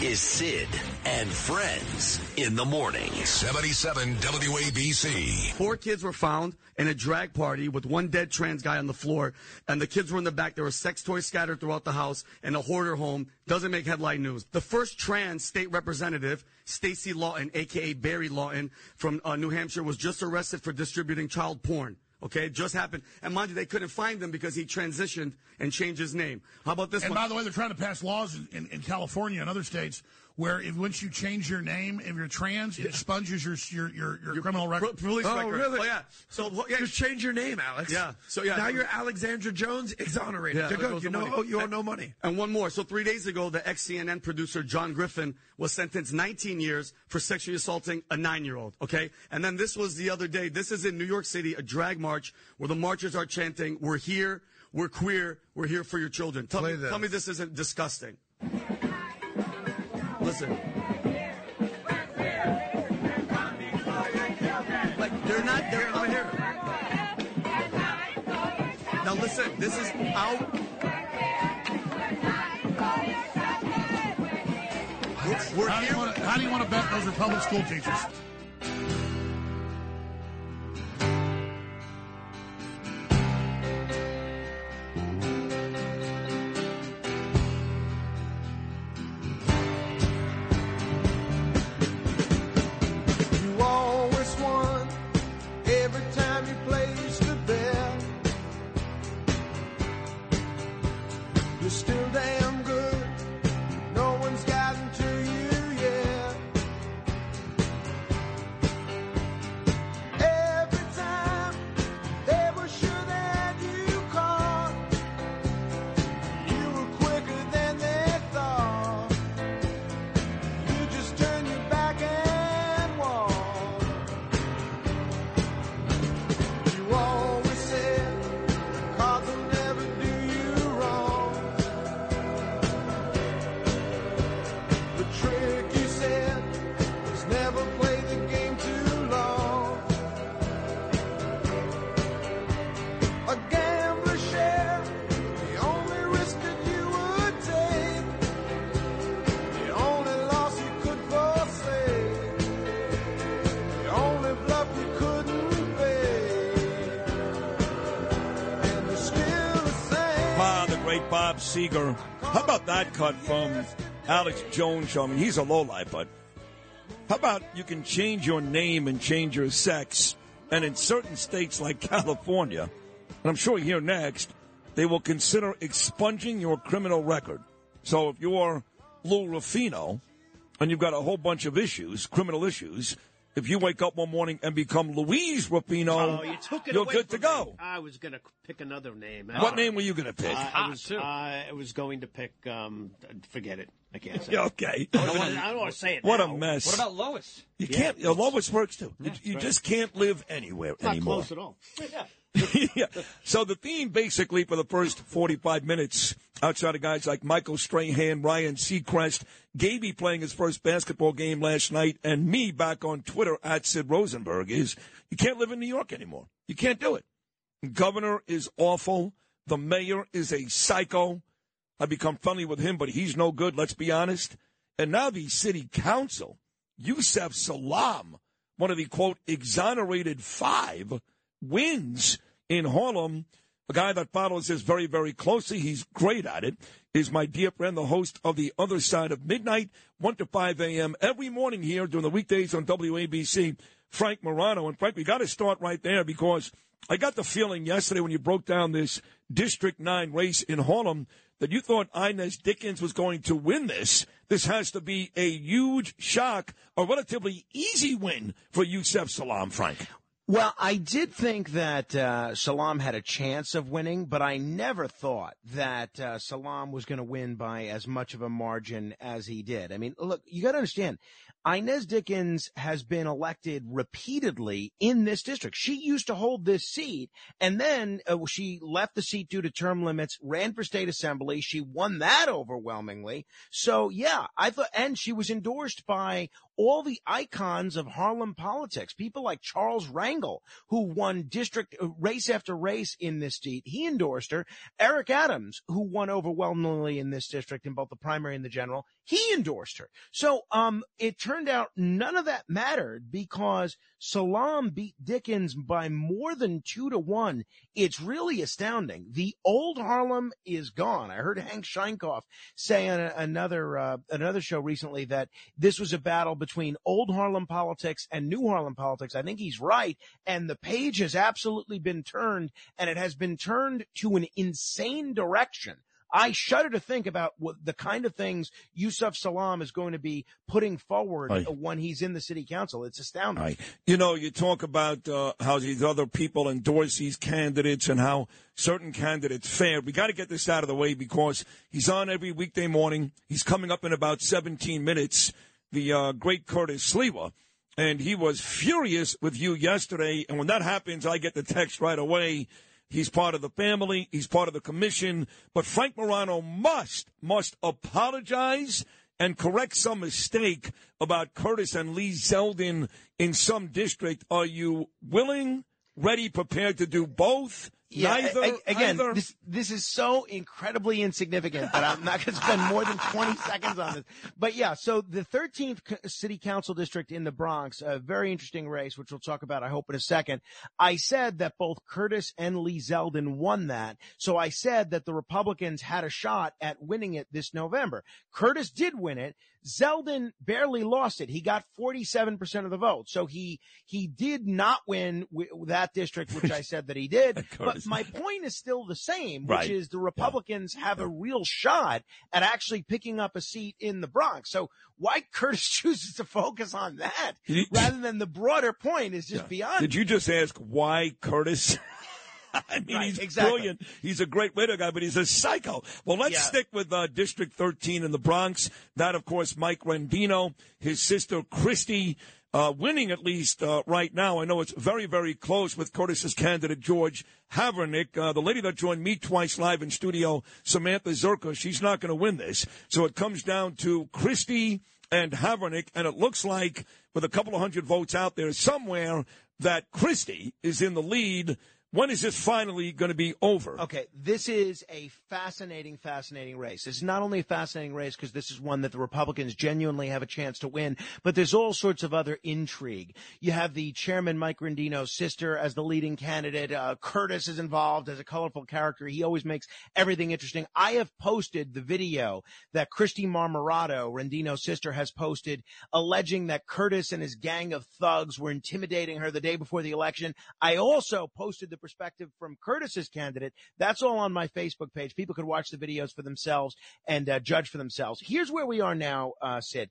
This is Sid and Friends in the morning. 77 WABC. Four kids were found in a drag party with one dead trans guy on the floor, and the kids were in the back. There were sex toys scattered throughout the house, and a hoarder home doesn't make headline news. The first trans state representative, Stacie Laughton, aka Barry Laughton, from uh, New Hampshire, was just arrested for distributing child porn. Okay, it just happened. And mind you, they couldn't find him because he transitioned and changed his name. How about this one? And one? by the way, they're trying to pass laws in, in, in California and other states where if once you change your name, if you're trans, it expunges your your your, your, criminal record. Pro- police Oh, record. really? Oh, yeah. So, well, yeah. Just change your name, Alex. Yeah. So, yeah. Now you're Alexandra Jones, exonerated. Yeah, You're good. You know, oh, you owe And- no money. And one more. So three days ago, the ex-CNN producer John Griffin was sentenced 19 years for sexually assaulting a nine-year-old. Okay. And then this was the other day. This is in New York City, a drag march where the marchers are chanting, "We're here, we're queer, we're here for your children." Tell Play me, this. tell me this isn't disgusting. Listen. Like they're not. They're. Hear it. Now listen. This is out. We're, we're How do, here. to, how do you want to bet those are public school teachers? Seger. How about that cut from Alex Jones? I mean, he's a lowlife, but how about you can change your name and change your sex? And in certain states like California, and I'm sure here next, they will consider expunging your criminal record. So if you're Lou Rufino and you've got a whole bunch of issues, criminal issues, if you wake up one morning and become Louise Rufino, Oh, you you're good to go. me. I was going to pick another name. What name were you going to pick? Uh, I was. Uh, I was going to pick. Um, forget it. I can't say. Okay. I don't, wanna, I don't want to say it. What a mess. What about Lois? You Yeah. can't. You know, Lois works too. You- you right. just can't live anywhere Not anymore. close at all. Yeah. yeah. So the theme, basically, for the first forty-five minutes, outside of guys like Michael Strahan, Ryan Seacrest, Gaby playing his first basketball game last night, and me back on Twitter at Sid Rosenberg, is you can't live in New York anymore. You can't do it. Governor is awful. The mayor is a psycho. I become friendly with him, but he's no good. Let's be honest. And now the city council, Yusef Salaam, one of the quote exonerated five, wins in Harlem. A guy that follows this very, very closely. He's great at it. Is my dear friend, the host of the Other Side of Midnight, one to five a.m. every morning here during the weekdays on WABC. Frank Morano and Frank, we got to start right there because I got the feeling yesterday when you broke down this District Nine race in Harlem that you thought Inez Dickens was going to win this. This has to be a huge shock, a relatively easy win for Yusef Salaam, Frank. Well, I did think that uh, Salaam had a chance of winning, but I never thought that uh, Salaam was going to win by as much of a margin as he did. I mean, look, you got to understand. Inez Dickens has been elected repeatedly in this district. She used to hold this seat, and then uh, she left the seat due to term limits, ran for state assembly. She won that overwhelmingly. So, yeah, I thought, and she was endorsed by all the icons of Harlem politics, people like Charles Rangel, who won district uh, race after race in this seat. He endorsed her. Eric Adams, who won overwhelmingly in this district in both the primary and the general, he endorsed her. So, um, it turned out none of that mattered because Salaam beat Dickens by more than two to one. It's really astounding. The old Harlem is gone. I heard Hank Sheinkopf say on another, uh, another show recently that this was a battle between old Harlem politics and new Harlem politics. I think he's right. And the page has absolutely been turned and it has been turned to an insane direction. I shudder to think about what the kind of things Yusef Salaam is going to be putting forward Aye. when he's in the city council. It's astounding. Right. You know, you talk about uh, how these other people endorse these candidates and how certain candidates fare. We got to get this out of the way because he's on every weekday morning. He's coming up in about 17 minutes. The uh, great Curtis Sliwa. And he was furious with you yesterday. And when that happens, I get the text right away. He's part of the family. He's part of the commission. But Frank Morano must, must apologize and correct some mistake about Curtis and Lee Zeldin in some district. Are you willing, ready, prepared to do both? Neither. a- a- again, either? this this is so incredibly insignificant that I'm not going to spend more than 20 seconds on this. But yeah, so the 13th c- city council district in the Bronx, a very interesting race, which we'll talk about, I hope, in a second. I said that both Curtis and Lee Zeldin won that. So I said that the Republicans had a shot at winning it this November. Curtis did win it. Zeldin barely lost it. He got 47% of the vote. So he, he did not win w- that district, which I said that he did. but my point is still the same, which Right. is the Republicans have a real shot at actually picking up a seat in the Bronx. So why Curtis chooses to focus on that rather than the broader point is just beyond. Did you just ask why Curtis? I mean, Right, he's exactly. brilliant. He's a great radio guy, but he's a psycho. Well, let's Yeah. stick with uh, District 13 in the Bronx. That, of course, Mike Rendino, his sister Kristy, uh, winning at least uh, right now. I know it's very, very close with Curtis's candidate George Havranek. Uh, the lady that joined me twice live in studio, Samantha Zherka, she's not going to win this. So it comes down to Kristy and Havranek, and it looks like with a couple of hundred votes out there somewhere that Kristy is in the lead. When is this finally going to be over? Okay, this is a fascinating, fascinating race. It's not only a fascinating race because this is one that the Republicans genuinely have a chance to win, but there's all sorts of other intrigue. You have the chairman, Mike Rendino's sister, as the leading candidate. Uh, Curtis is involved as a colorful character. He always makes everything interesting. I have posted the video that Kristy Marmorato, Rendino's sister, has posted alleging that Curtis and his gang of thugs were intimidating her the day before the election. I also posted the perspective from Curtis's candidate. That's all on my Facebook page. People could watch the videos for themselves and uh, judge for themselves. Here's where we are now, uh, Sid.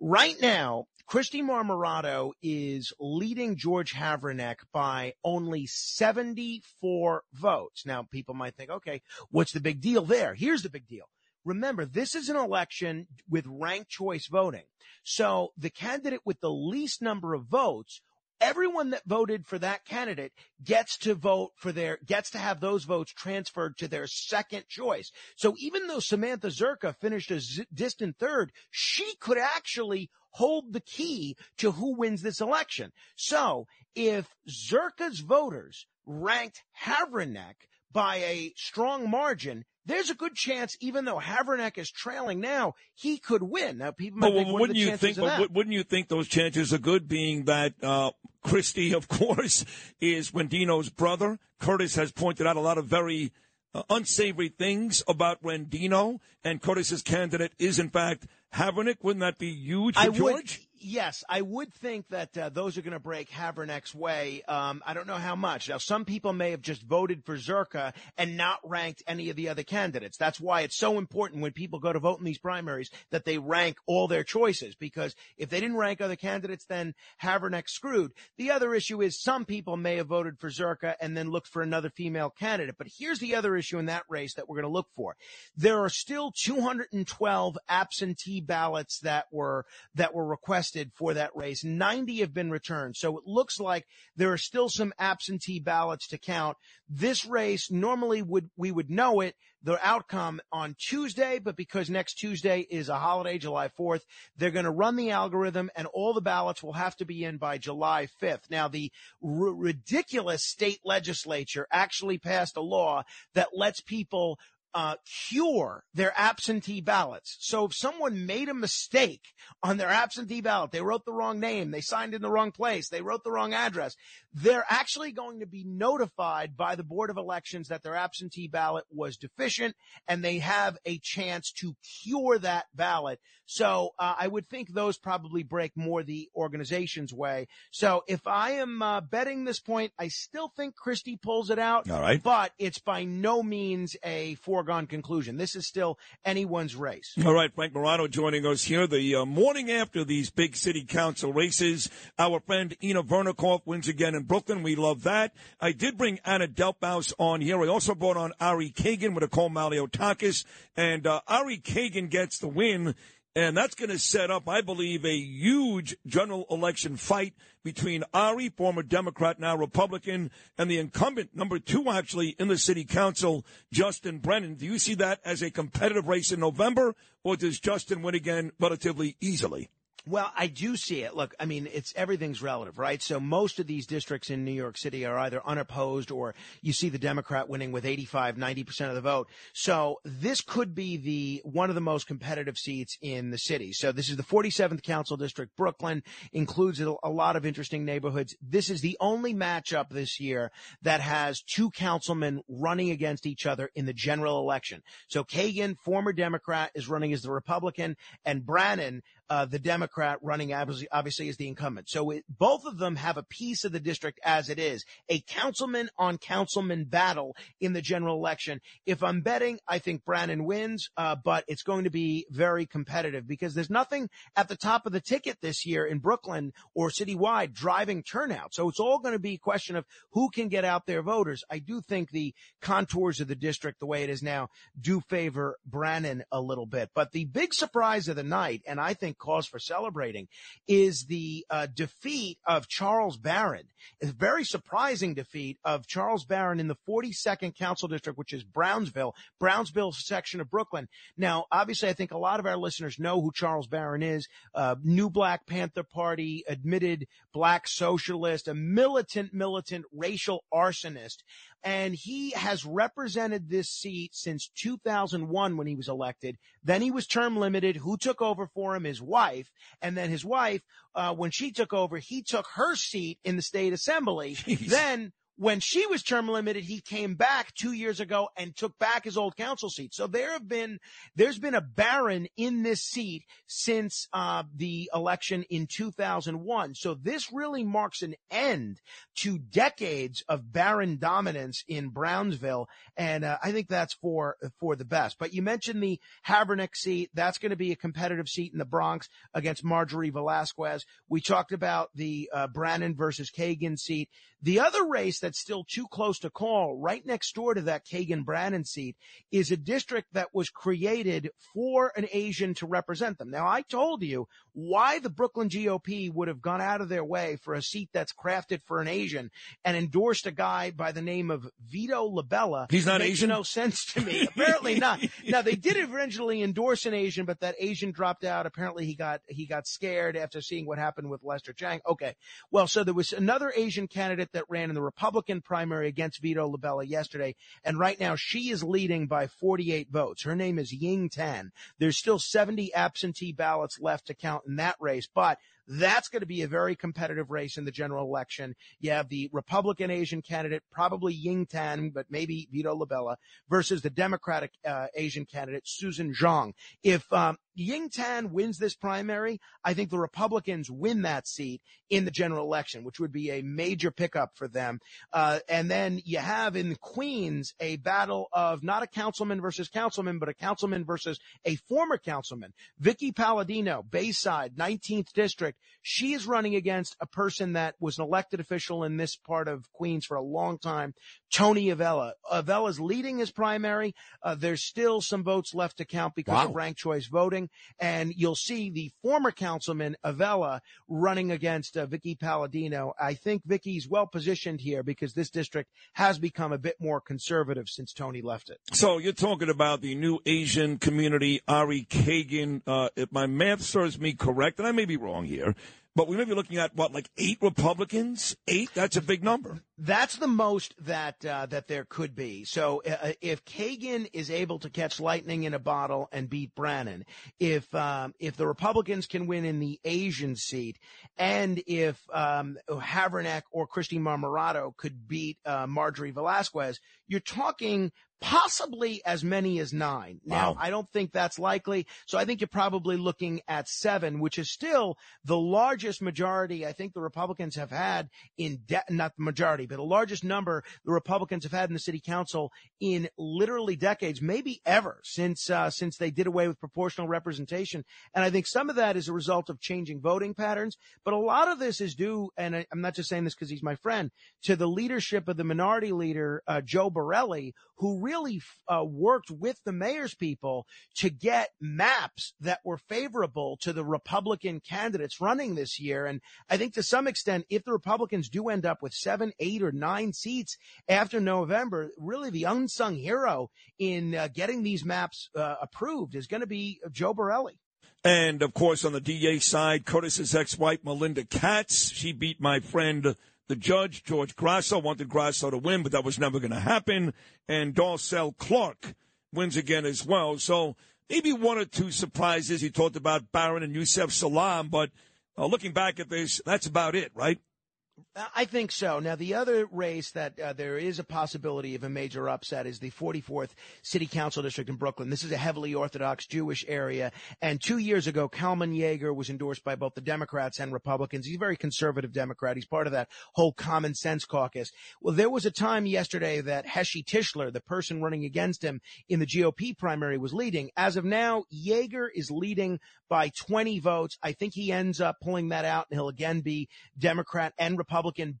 Right now, Kristy Marmorato is leading George Havranek by only 74 votes. Now, people might think, okay, what's the big deal there? Here's the big deal. Remember, this is an election with ranked choice voting. So the candidate with the least number of votes everyone that voted for that candidate gets to vote for their gets to have those votes transferred to their second choice. So even though Samantha Zherka finished a z- distant third, she could actually hold the key to who wins this election. So if Zherka's voters ranked Havranek by a strong margin, there's a good chance, even though Havranek is trailing now, he could win. Now, people might But think, wouldn't you think? But wouldn't you think those chances are good? Being that uh, Kristy, of course, is Rendino's brother. Curtis has pointed out a lot of very uh, unsavory things about Rendino, and Curtis's candidate is in fact Havranek. Wouldn't that be huge for I would, George? Yes, I would think that uh, those are going to break Havranek's way. Um, I don't know how much. Now, some people may have just voted for Zherka and not ranked any of the other candidates. That's why it's so important when people go to vote in these primaries that they rank all their choices because if they didn't rank other candidates, then Havranek's screwed. The other issue is some people may have voted for Zherka and then looked for another female candidate. But here's the other issue in that race that we're going to look for. There are still 212 absentee ballots that were that were requested for that race. 90 have been returned. So it looks like there are still some absentee ballots to count. This race normally would, we would know it, the outcome on Tuesday, but because next Tuesday is a holiday, July 4th, they're going to run the algorithm and all the ballots will have to be in by July 5th. Now the r- ridiculous state legislature actually passed a law that lets people uh, cure their absentee ballots. So if someone made a mistake on their absentee ballot, they wrote the wrong name, they signed in the wrong place, they wrote the wrong address, they're actually going to be notified by the Board of Elections that their absentee ballot was deficient and they have a chance to cure that ballot. So uh, I would think those probably break more the organization's way. So if I am uh, betting this point, I still think Kristy pulls it out. All right. But it's by no means a foregone conclusion. This is still anyone's race. All right, Frank Morano joining us here the uh, morning after these big city council races. Our friend Inna Vernikov wins again in Brooklyn. We love that. I did bring Anna Delpaus on here. I also brought on Ari Kagan with Nicole Malliotakis. And uh, Ari Kagan gets the win. And that's going to set up, I believe, a huge general election fight between Ari, former Democrat, now Republican, and the incumbent, number two, actually, in the city council, Justin Brannan. Do you see that as a competitive race in November, or does Justin win again relatively easily? Well, I do see it. Look, I mean, it's everything's relative, right? So most of these districts in New York City are either unopposed or you see the Democrat winning with 85, 90% of the vote. So this could be the one of the most competitive seats in the city. So this is the 47th council district. Brooklyn includes a lot of interesting neighborhoods. This is the only matchup this year that has two councilmen running against each other in the general election. So Kagan, former Democrat, is running as the Republican and Brannan, uh, the Democrat running obviously, obviously is the incumbent. So it, both of them have a piece of the district as it is, a councilman on councilman battle in the general election. If I'm betting, I think Brannan wins, uh, but it's going to be very competitive because there's nothing at the top of the ticket this year in Brooklyn or citywide driving turnout. So it's all going to be a question of who can get out their voters. I do think the contours of the district, the way it is now, do favor Brannan a little bit. But the big surprise of the night, and I think cause for celebrating is the uh, defeat of Charles Barron. A very surprising defeat of Charles Barron in the 42nd Council District, which is Brownsville, Brownsville section of Brooklyn. Now, obviously, I think a lot of our listeners know who Charles Barron is. Uh, new Black Panther Party, admitted black socialist, a militant, militant racial arsonist and he has represented this seat since 2001 when he was elected. Then he was term limited. Who took over for him? His wife. And then his wife, uh, when she took over, he took her seat in the state assembly. Then when she was term limited, he came back two years ago and took back his old council seat. So there have been, there's been a Barron in this seat since, uh, the election in 2001. So this really marks an end to decades of Barron dominance in Brownsville. And, uh, I think that's for, for the best. But you mentioned the Havranek seat. That's going to be a competitive seat in the Bronx against Marjorie Velasquez. We talked about the, uh, Brannan versus Kagan seat. The other race that's still too close to call, right next door to that Kagan Brannan seat, is a district that was created for an Asian to represent them. Now, I told you why the Brooklyn GOP would have gone out of their way for a seat that's crafted for an Asian and endorsed a guy by the name of Vito Labella. He's not Asian? no sense to me. Apparently not. Now they did eventually endorse an Asian, but that Asian dropped out. Apparently he got he got scared after seeing what happened with Lester Chang. Okay. Well, so there was another Asian candidate that ran in the Republican primary against Vito Labella yesterday, and right now she is leading by 48 votes. Her name is Ying Tan. There's still 70 absentee ballots left to count in that race, but That's going to be a very competitive race in the general election. You have the Republican Asian candidate, probably Ying Tan, but maybe Vito Labella, versus the Democratic uh, Asian candidate, Susan Zhang. If um, Ying Tan wins this primary, I think the Republicans win that seat in the general election, which would be a major pickup for them. Uh, and then you have in Queens a battle of not a councilman versus councilman, but a councilman versus a former councilman. Vickie Paladino, Bayside, 19th district. She is running against a person that was an elected official in this part of Queens for a long time, Tony Avella. Avella's leading his primary. Uh, there's still some votes left to count because Wow. of ranked choice voting. And you'll see the former councilman Avella running against uh, Vickie Paladino. I think Vicky's well positioned here because this district has become a bit more conservative since Tony left it. So you're talking about the new Asian community, Ari Kagan. Uh, if my math serves me correct, and I may be wrong here, but we may be looking at what, like eight Republicans? Eight? That's a big number. That's the most that uh, that there could be. So uh, if Kagan is able to catch lightning in a bottle and beat Brannan, if um, if the Republicans can win in the Asian seat, and if um, or Kristy Marmorato could beat uh, Marjorie Velasquez, you're talking possibly as many as nine. Now, I don't think that's likely. So I think you're probably looking at seven, which is still the largest majority I think the Republicans have had in, de- not the majority, but the largest number the Republicans have had in the city council in literally decades, maybe ever since, uh, since they did away with proportional representation. And I think some of that is a result of changing voting patterns, but a lot of this is due, and I, I'm not just saying this because he's my friend, to the leadership of the minority leader, uh, Joe Borelli, who really uh, worked with the mayor's people to get maps that were favorable to the Republican candidates running this year. And I think to some extent, if the Republicans do end up with seven, eight, or nine seats after November, really the unsung hero in uh, getting these maps uh, approved is going to be Joe Borelli. And of course, on the DA side, Curtis's ex-wife Melinda Katz, she beat my friend the judge George Grasso. Wanted Grasso to win, but that was never going to happen. And Darcel Clark wins again as well. So maybe one or two surprises. He talked about Barron and Yusef Salaam, but uh, looking back at this, that's about it, right? I think so. Now, the other race that uh, there is a possibility of a major upset is the 44th City Council District in Brooklyn. This is a heavily Orthodox Jewish area. And two years ago, Kalman Yeger was endorsed by both the Democrats and Republicans. He's a very conservative Democrat. He's part of that whole common sense caucus. Well, there was a time yesterday that Heshy Tischler, the person running against him in the GOP primary, was leading. As of now, Yeager is leading by 20 votes. I think he ends up pulling that out and he'll again be Democrat and Republican,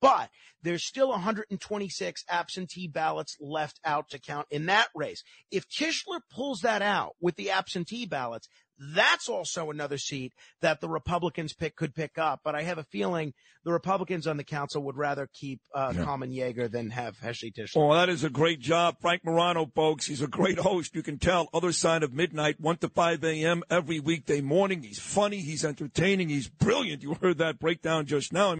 but there's still 126 absentee ballots left out to count in that race. If Tischler pulls that out with the absentee ballots, that's also another seat that the Republicans pick could pick up. But I have a feeling the Republicans on the council would rather keep uh, Yeah. Kalman Yeger than have Heshy Tischler. Oh, that is a great job. Frank Morano, folks. He's a great host. You can tell other side of midnight, 1 to 5 a.m. every weekday morning. He's funny. He's entertaining. He's brilliant. You heard that breakdown just now.